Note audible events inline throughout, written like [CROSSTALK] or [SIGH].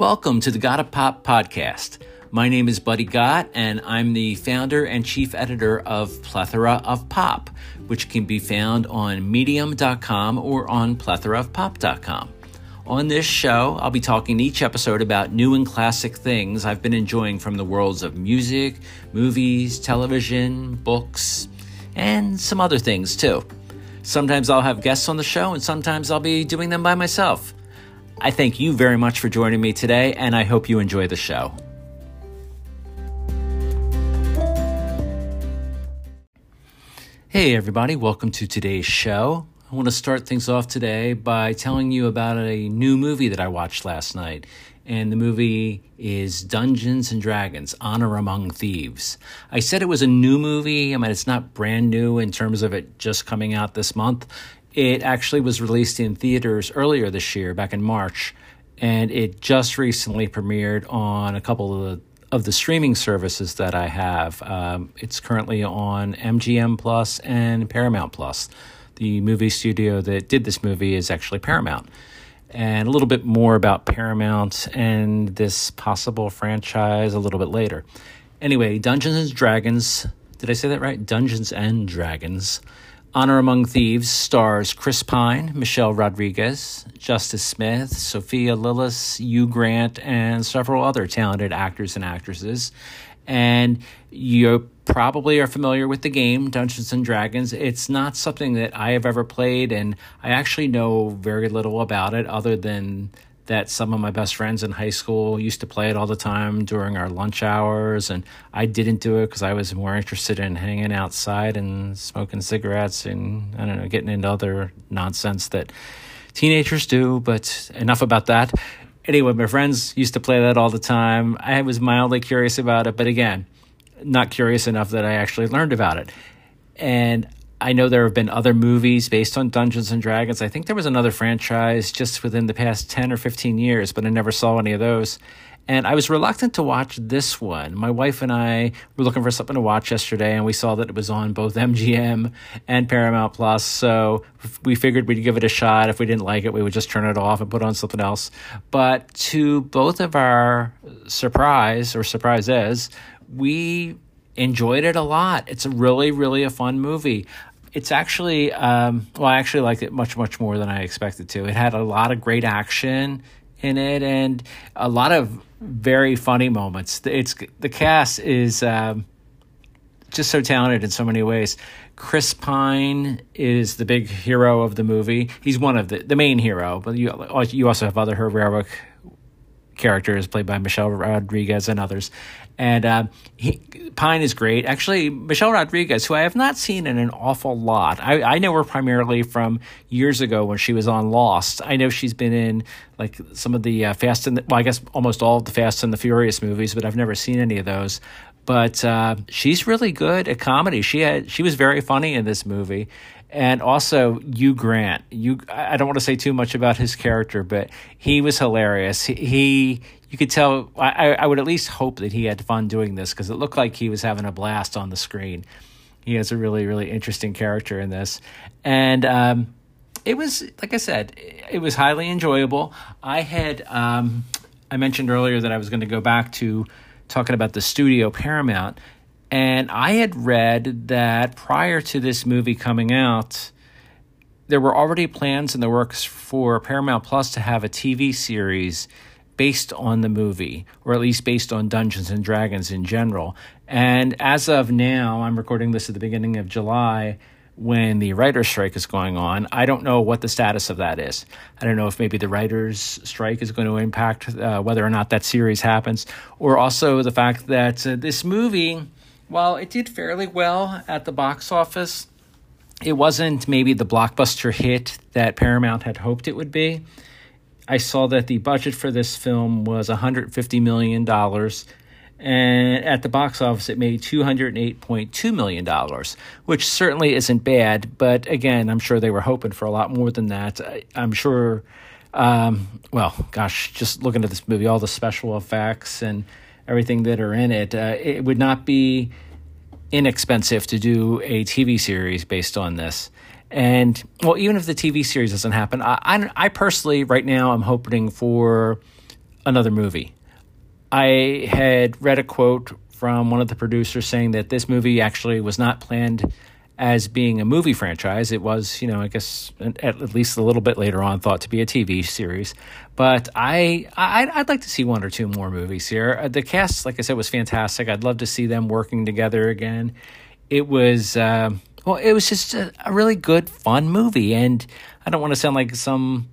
Welcome to the Gotta Pop podcast. My name is Buddy Gott, and I'm the founder and chief editor of Plethora of Pop, which can be found on medium.com or on plethoraofpop.com. On this show, I'll be talking each episode about new and classic things I've been enjoying from the worlds of music, movies, television, books, and some other things too. Sometimes I'll have guests on the show, and sometimes I'll be doing them by myself. I thank you very much for joining me today, and I hope you enjoy the show. Hey, everybody, welcome to today's show. I want to start things off today by telling you about a new movie that I watched last night. And the movie is Dungeons and Dragons Honor Among Thieves. I said it was a new movie. I mean, it's not brand new in terms of it just coming out this month. It actually was released in theaters earlier this year, back in March, and it just recently premiered on a couple of the of the streaming services that I have. Um, it's currently on MGM Plus and Paramount Plus. The movie studio that did this movie is actually Paramount. And a little bit more about Paramount and this possible franchise a little bit later. Anyway, Dungeons and Dragons. Did I say that right? Dungeons and Dragons Honor Among Thieves stars Chris Pine, Michelle Rodriguez, Justice Smith, Sophia Lillis, Hugh Grant, and several other talented actors and actresses. And you probably are familiar with the game Dungeons and Dragons. It's not something that I have ever played, and I actually know very little about it other than that some of my best friends in high school used to play it all the time during our lunch hours and i didn't do it because i was more interested in hanging outside and smoking cigarettes and i don't know getting into other nonsense that teenagers do but enough about that. Anyway my friends used to play that all the time. I was mildly curious about it but again not curious enough that i actually learned about it. And I know there have been other movies based on Dungeons and Dragons. I think there was another franchise just within the past 10 or 15 years, but I never saw any of those. And I was reluctant to watch this one. My wife and I were looking for something to watch yesterday, and we saw that it was on both [LAUGHS] MGM and Paramount Plus. So we figured we'd give it a shot. If we didn't like it, we would just turn it off and put on something else. But to both of our surprise or surprises, we enjoyed it a lot. It's a really, really a fun movie it's actually um, well i actually liked it much much more than i expected to. It had a lot of great action in it and a lot of very funny moments. It's the cast is um, just so talented in so many ways. Chris pine is the big hero of the movie. He's one of the the main hero but you you also have other heroic characters played by Michelle Rodriguez and others. And uh, he, Pine is great. Actually, Michelle Rodriguez, who I have not seen in an awful lot. I, I know her primarily from years ago when she was on Lost. I know she's been in like some of the uh, Fast and the, well, I guess almost all of the Fast and the Furious movies, but I've never seen any of those. But uh, she's really good at comedy. She had she was very funny in this movie, and also Hugh Grant. You, I don't want to say too much about his character, but he was hilarious. He, he you could tell. I, I would at least hope that he had fun doing this because it looked like he was having a blast on the screen. He has a really, really interesting character in this, and um, it was like I said, it was highly enjoyable. I had um, I mentioned earlier that I was going to go back to talking about the studio Paramount and I had read that prior to this movie coming out, there were already plans in the works for Paramount Plus to have a TV series based on the movie, or at least based on Dungeons and Dragons in general. And as of now, I'm recording this at the beginning of July when the writer's strike is going on. I don't know what the status of that is. I don't know if maybe the writer's strike is going to impact uh, whether or not that series happens, or also the fact that uh, this movie while it did fairly well at the box office, it wasn't maybe the blockbuster hit that Paramount had hoped it would be. I saw that the budget for this film was $150 million, and at the box office, it made $208.2 million, which certainly isn't bad. But again, I'm sure they were hoping for a lot more than that. I, am sure, um, well, gosh, just looking at this movie, all the special effects and everything that are in it, uh, it would not be inexpensive to do a TV series based on this. And well, even if the TV series doesn't happen, I, I, I personally right now I'm hoping for another movie. I had read a quote from one of the producers saying that this movie actually was not planned as being a movie franchise. It was, you know, I guess at, least a little bit later on thought to be a TV series. But I, I I'd like to see one or two more movies here. Uh, the cast, like I said, was fantastic. I'd love to see them working together again. It was. Uh, well, it was just a, a really good, fun movie, and I don't want to sound like some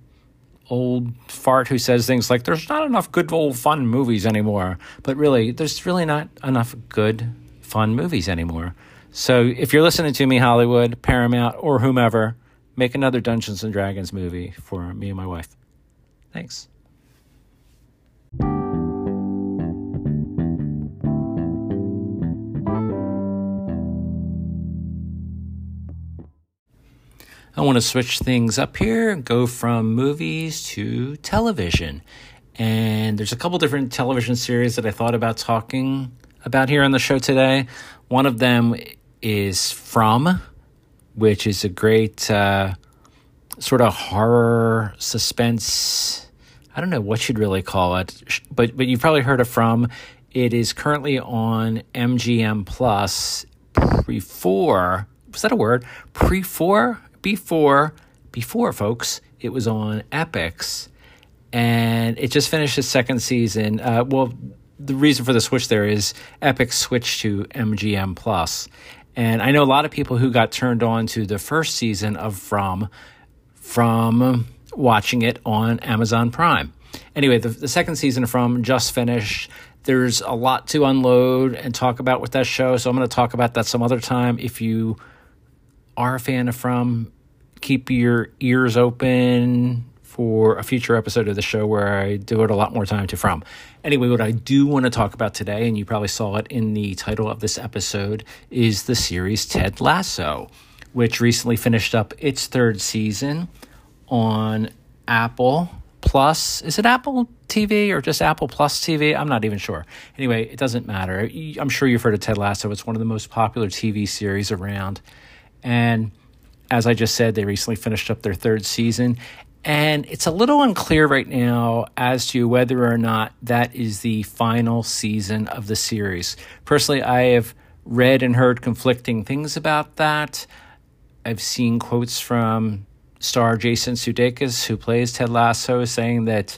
old fart who says things like there's not enough good old fun movies anymore but really there's really not enough good fun movies anymore so if you're listening to me hollywood paramount or whomever make another dungeons and dragons movie for me and my wife thanks I want to switch things up here and go from movies to television. And there's a couple different television series that I thought about talking about here on the show today. One of them is From, which is a great uh, sort of horror suspense. I don't know what you'd really call it, but but you've probably heard of From. It is currently on MGM Plus pre. Was that a word? Pre before before folks it was on Epix and it just finished its second season uh, well the reason for the switch there is Epix switched to MGM Plus and I know a lot of people who got turned on to the first season of From from watching it on Amazon Prime. Anyway the, the second season from just finished. There's a lot to unload and talk about with that show so I'm going to talk about that some other time. If you are a fan of From, keep your ears open for a future episode of the show where I devote a lot more time to From. Anyway, what I do want to talk about today, and you probably saw it in the title of this episode, is the series Ted Lasso, which recently finished up its third season on Apple Plus. Is it Apple TV or just Apple Plus TV? I'm not even sure. Anyway, it doesn't matter. I'm sure you've heard of Ted Lasso. It's one of the most popular TV series around. And as I just said, they recently finished up their third season. And it's a little unclear right now as to whether or not that is the final season of the series. Personally, I have read and heard conflicting things about that. I've seen quotes from star Jason Sudeikis, who plays Ted Lasso, saying that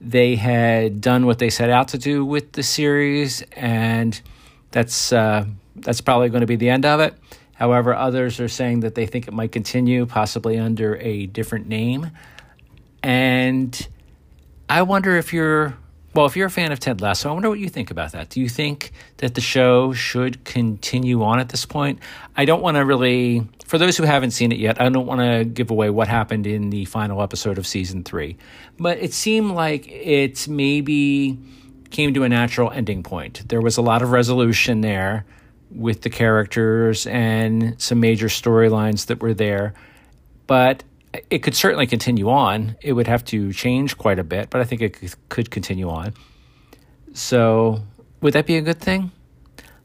they had done what they set out to do with the series, and that's uh, that's probably going to be the end of it. However, others are saying that they think it might continue, possibly under a different name. And I wonder if you're, well, if you're a fan of Ted Lasso, I wonder what you think about that. Do you think that the show should continue on at this point? I don't want to really, for those who haven't seen it yet, I don't want to give away what happened in the final episode of season three. But it seemed like it maybe came to a natural ending point. There was a lot of resolution there with the characters and some major storylines that were there. But it could certainly continue on. It would have to change quite a bit, but I think it could continue on. So, would that be a good thing?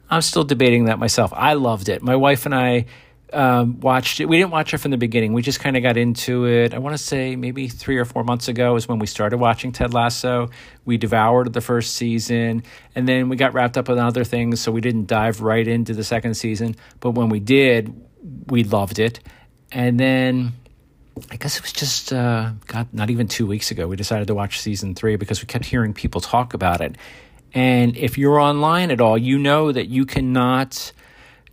I'm still debating that myself. I loved it. My wife and I um, watched it. We didn't watch it from the beginning. We just kind of got into it. I want to say maybe three or four months ago is when we started watching Ted Lasso. We devoured the first season, and then we got wrapped up with other things, so we didn't dive right into the second season. But when we did, we loved it. And then I guess it was just uh, God, not even two weeks ago. We decided to watch season three because we kept hearing people talk about it. And if you're online at all, you know that you cannot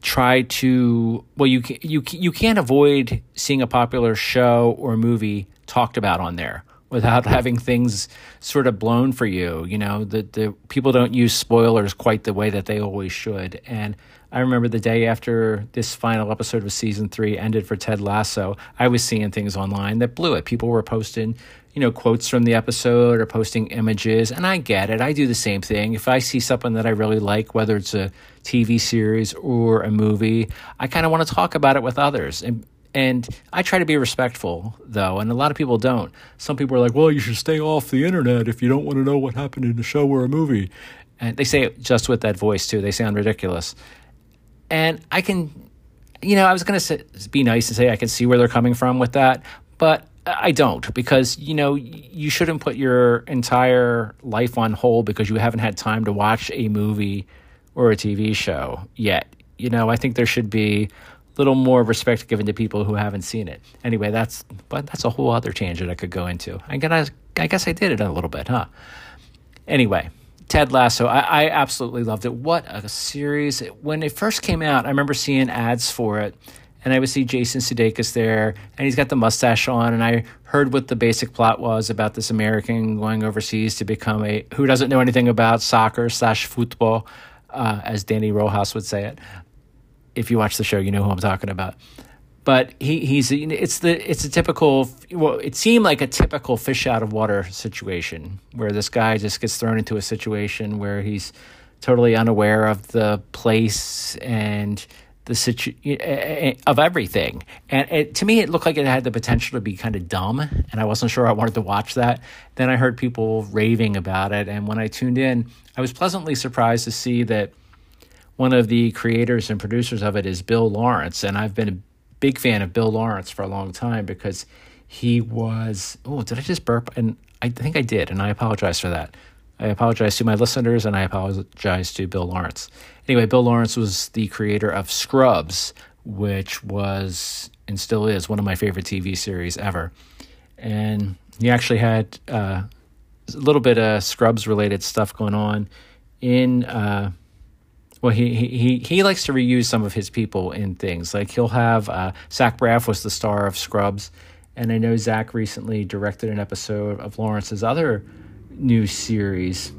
try to well you you you can't avoid seeing a popular show or movie talked about on there without [LAUGHS] having things sort of blown for you you know the the people don't use spoilers quite the way that they always should. And I remember the day after this final episode of season 3 ended for Ted Lasso I was seeing things online that blew it people were posting you know, quotes from the episode or posting images. And I get it. I do the same thing. If I see something that I really like, whether it's a TV series or a movie, I kind of want to talk about it with others. And and I try to be respectful, though, and a lot of people don't. Some people are like, well, you should stay off the internet if you don't want to know what happened in a show or a movie. And they say it just with that voice, too. They sound ridiculous. And I can, you know, I was going to be nice and say I can see where they're coming from with that, but I don't because you know you shouldn't put your entire life on hold because you haven't had time to watch a movie or a TV show yet. You know, I think there should be a little more respect given to people who haven't seen it. Anyway, that's but that's a whole other tangent I could go into. I guess I guess I did it a little bit, huh? Anyway, Ted Lasso, I, I absolutely loved it. What a series! When it first came out, I remember seeing ads for it and I would see Jason Sudeikis there, and he's got the mustache on, and I heard what the basic plot was about this American going overseas to become a who doesn't know anything about soccer slash football, uh, as Danny Rojas would say it. If you watch the show, you know who I'm talking about. But he, he's it's the it's a typical well it seemed like a typical fish out of water situation where this guy just gets thrown into a situation where he's totally unaware of the place and the situ eh, eh, of everything. And it, to me, it looked like it had the potential to be kind of dumb, and I wasn't sure I wanted to watch that. Then I heard people raving about it, and when I tuned in, I was pleasantly surprised to see that one of the creators and producers of it is Bill Lawrence, and I've been a big fan of Bill Lawrence for a long time because he was. Oh, did I just burp? And I think I did, and I apologize for that. I apologize to my listeners and I apologize to Bill Lawrence. Anyway, Bill Lawrence was the creator of Scrubs, which was and still is one of my favorite TV series ever. And he actually had uh, a little bit of Scrubs related stuff going on in. Uh, well, he, he he likes to reuse some of his people in things. Like he'll have uh, Zach Braff was the star of Scrubs, and I know Zach recently directed an episode of Lawrence's other new series,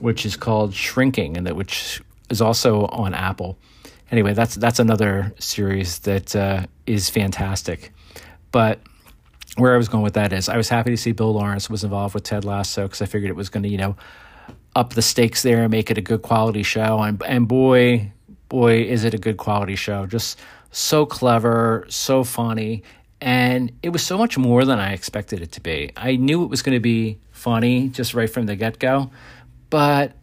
which is called Shrinking, and that which is also on Apple. Anyway, that's that's another series that uh, is fantastic. But where I was going with that is, I was happy to see Bill Lawrence was involved with Ted Lasso because I figured it was going to, you know, up the stakes there and make it a good quality show. And and boy, boy, is it a good quality show! Just so clever, so funny, and it was so much more than I expected it to be. I knew it was going to be funny just right from the get go. But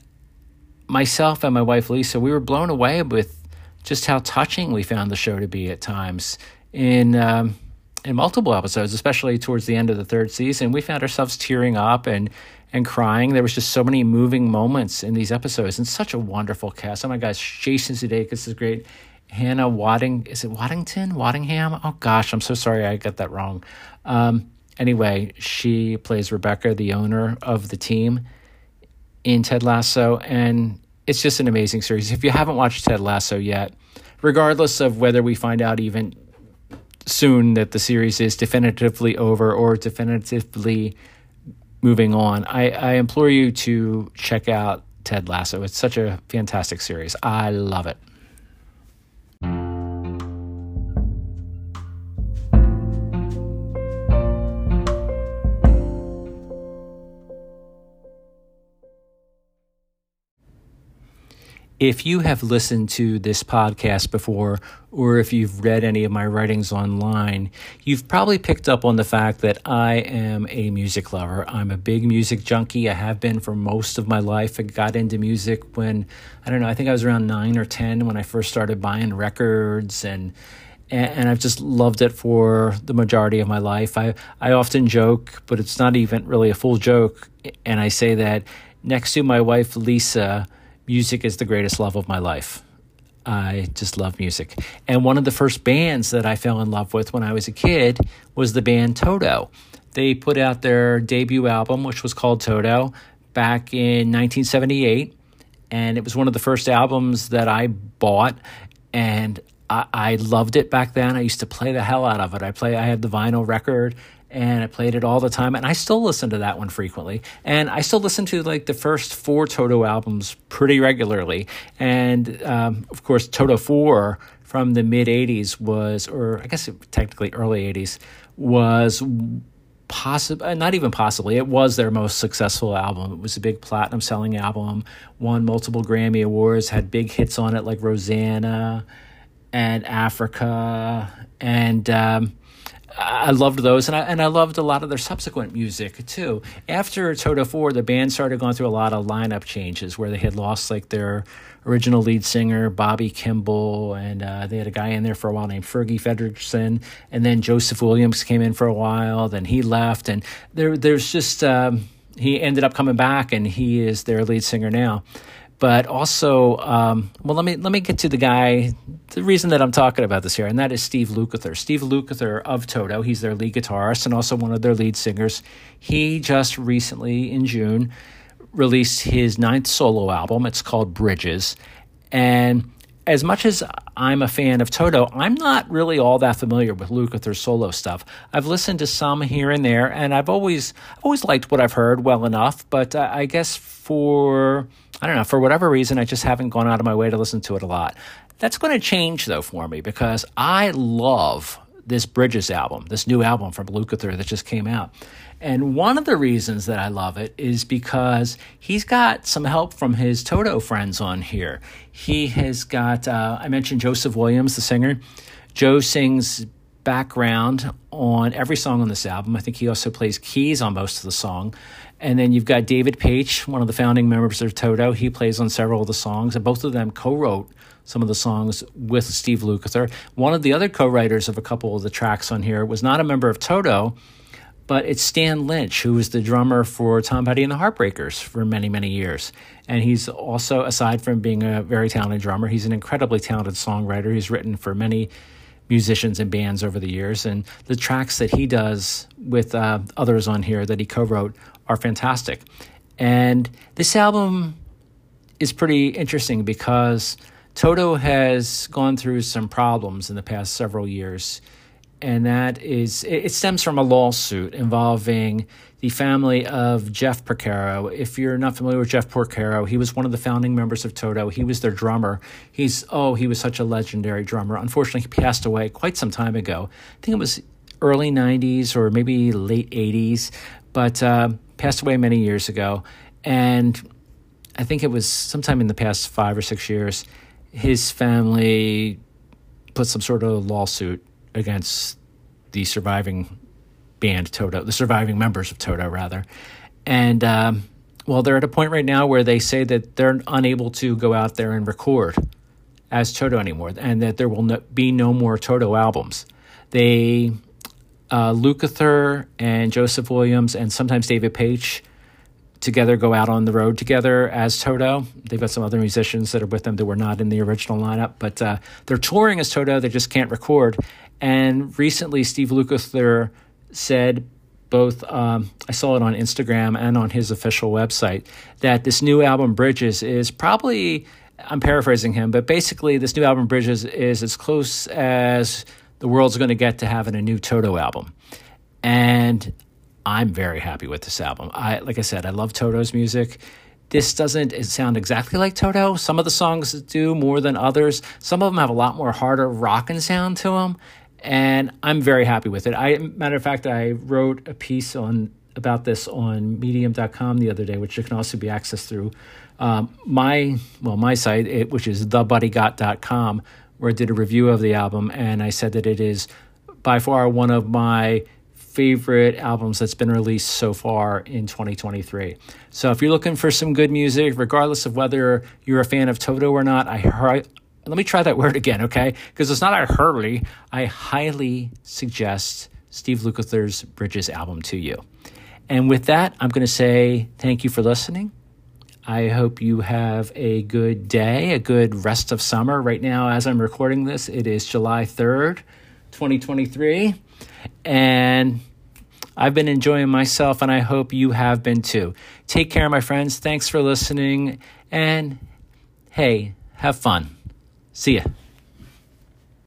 myself and my wife Lisa, we were blown away with just how touching we found the show to be at times in um, in multiple episodes, especially towards the end of the third season. We found ourselves tearing up and and crying. There was just so many moving moments in these episodes, and such a wonderful cast. Oh my gosh, Jason Sudeikis is great. Hannah Wadding, is it Waddington? Waddingham? Oh gosh, I'm so sorry I got that wrong. Um, Anyway, she plays Rebecca, the owner of the team in Ted Lasso, and it's just an amazing series. If you haven't watched Ted Lasso yet, regardless of whether we find out even soon that the series is definitively over or definitively moving on, I, I implore you to check out Ted Lasso. It's such a fantastic series. I love it. If you have listened to this podcast before, or if you've read any of my writings online, you've probably picked up on the fact that I am a music lover. I'm a big music junkie. I have been for most of my life. I got into music when, I don't know, I think I was around nine or 10 when I first started buying records and and I've just loved it for the majority of my life. I, I often joke, but it's not even really a full joke. And I say that next to my wife, Lisa, music is the greatest love of my life. I just love music. And one of the first bands that I fell in love with when I was a kid was the band Toto. They put out their debut album, which was called Toto, back in 1978. And it was one of the first albums that I bought. And I, I loved it back then. I used to play the hell out of it. I play I had the vinyl record and I played it all the time. And I still listen to that one frequently. And I still listen to like the first four Toto albums pretty regularly. And um, of course, Toto 4 from the mid 80s was, or I guess technically early 80s, was possibly uh, not even possibly it was their most successful album it was a big platinum selling album won multiple grammy awards had big hits on it like rosanna and africa and um, I loved those, and I and I loved a lot of their subsequent music too. After Toto Four, the band started going through a lot of lineup changes where they had lost like their original lead singer Bobby Kimball, and uh, they had a guy in there for a while named Fergie Frederiksen, and then Joseph Williams came in for a while. Then he left, and there there's just um, he ended up coming back, and he is their lead singer now but also, um, well, let me let me get to the guy. The reason that I'm talking about this here, and that is Steve Lukather. Steve Lukather of Toto. He's their lead guitarist and also one of their lead singers. He just recently in June released his ninth solo album. It's called Bridges, and as much as I'm a fan of Toto, I'm not really all that familiar with Lukather's solo stuff. I've listened to some here and there, and I've always I've always liked what I've heard well enough. But uh, I guess for I don't know, for whatever reason, I just haven't gone out of my way to listen to it a lot. That's going to change though for me because I love this Bridges album, this new album from Lukather that just came out. And one of the reasons that I love it is because he's got some help from his Toto friends on here. He has got, uh, I mentioned Joseph Williams, the singer. Joe sings background on every song on this album. I think he also plays keys on most of the song. And then you've got David Paich, one of the founding members of Toto. He plays on several of the songs, and both of them co wrote some of the songs with Steve Lukather. One of the other co writers of a couple of the tracks on here was not a member of Toto, but it's Stan Lynch, who was the drummer for Tom Petty and the Heartbreakers for many, many years. And he's also, aside from being a very talented drummer, he's an incredibly talented songwriter. He's written for many musicians and bands over the years. And the tracks that he does with uh, others on here that he co wrote are fantastic. And this album is pretty interesting because Toto has gone through some problems in the past several years. And that is, it stems from a lawsuit involving the family of Jeff Porcaro. If you're not familiar with Jeff Porcaro, he was one of the founding members of Toto. He was their drummer. He's, oh, he was such a legendary drummer. Unfortunately, he passed away quite some time ago. I think it was early 90s or maybe late 80s, but uh, passed away many years ago. And I think it was sometime in the past five or six years, his family put some sort of lawsuit against the surviving band Toto, the surviving members of Toto, rather. And um, well, they're at a point right now where they say that they're unable to go out there and record as Toto anymore, and that there will no, be no more Toto albums. They uh, Lukather and Joseph Williams and sometimes David Paich together go out on the road together as Toto. They've got some other musicians that are with them that were not in the original lineup, but uh, they're touring as Toto. They just can't record. And recently, Steve Lukather said both um, I saw it on Instagram and on his official website that this new album Bridges is probably I'm paraphrasing him, but basically this new album Bridges is as close as the world's going to get to having a new Toto album. And I'm very happy with this album. I like I said, I love Toto's music. This doesn't sound exactly like Toto. Some of the songs do more than others. Some of them have a lot more harder rockin' sound to them, and I'm very happy with it. I matter of fact, I wrote a piece on about this on medium.com the other day, which can also be accessed through um, my well my site, it, which is thebuddygot.com where I did a review of the album, and I said that it is by far one of my favorite albums that's been released so far in 2023. So if you're looking for some good music, regardless of whether you're a fan of Toto or not, I let me try that [LAUGHS] word again, okay? Because it's not I hurly. I highly suggest Steve Lukather's Bridges album to you. And with that, I'm going to say thank you for listening. I hope you have a good day, a good rest of summer. Right now, as I'm recording this, it is July 3rd, 2023. And I've been enjoying myself, and I hope you have been too. Take care, my friends. Thanks for listening. And hey, have fun. See ya.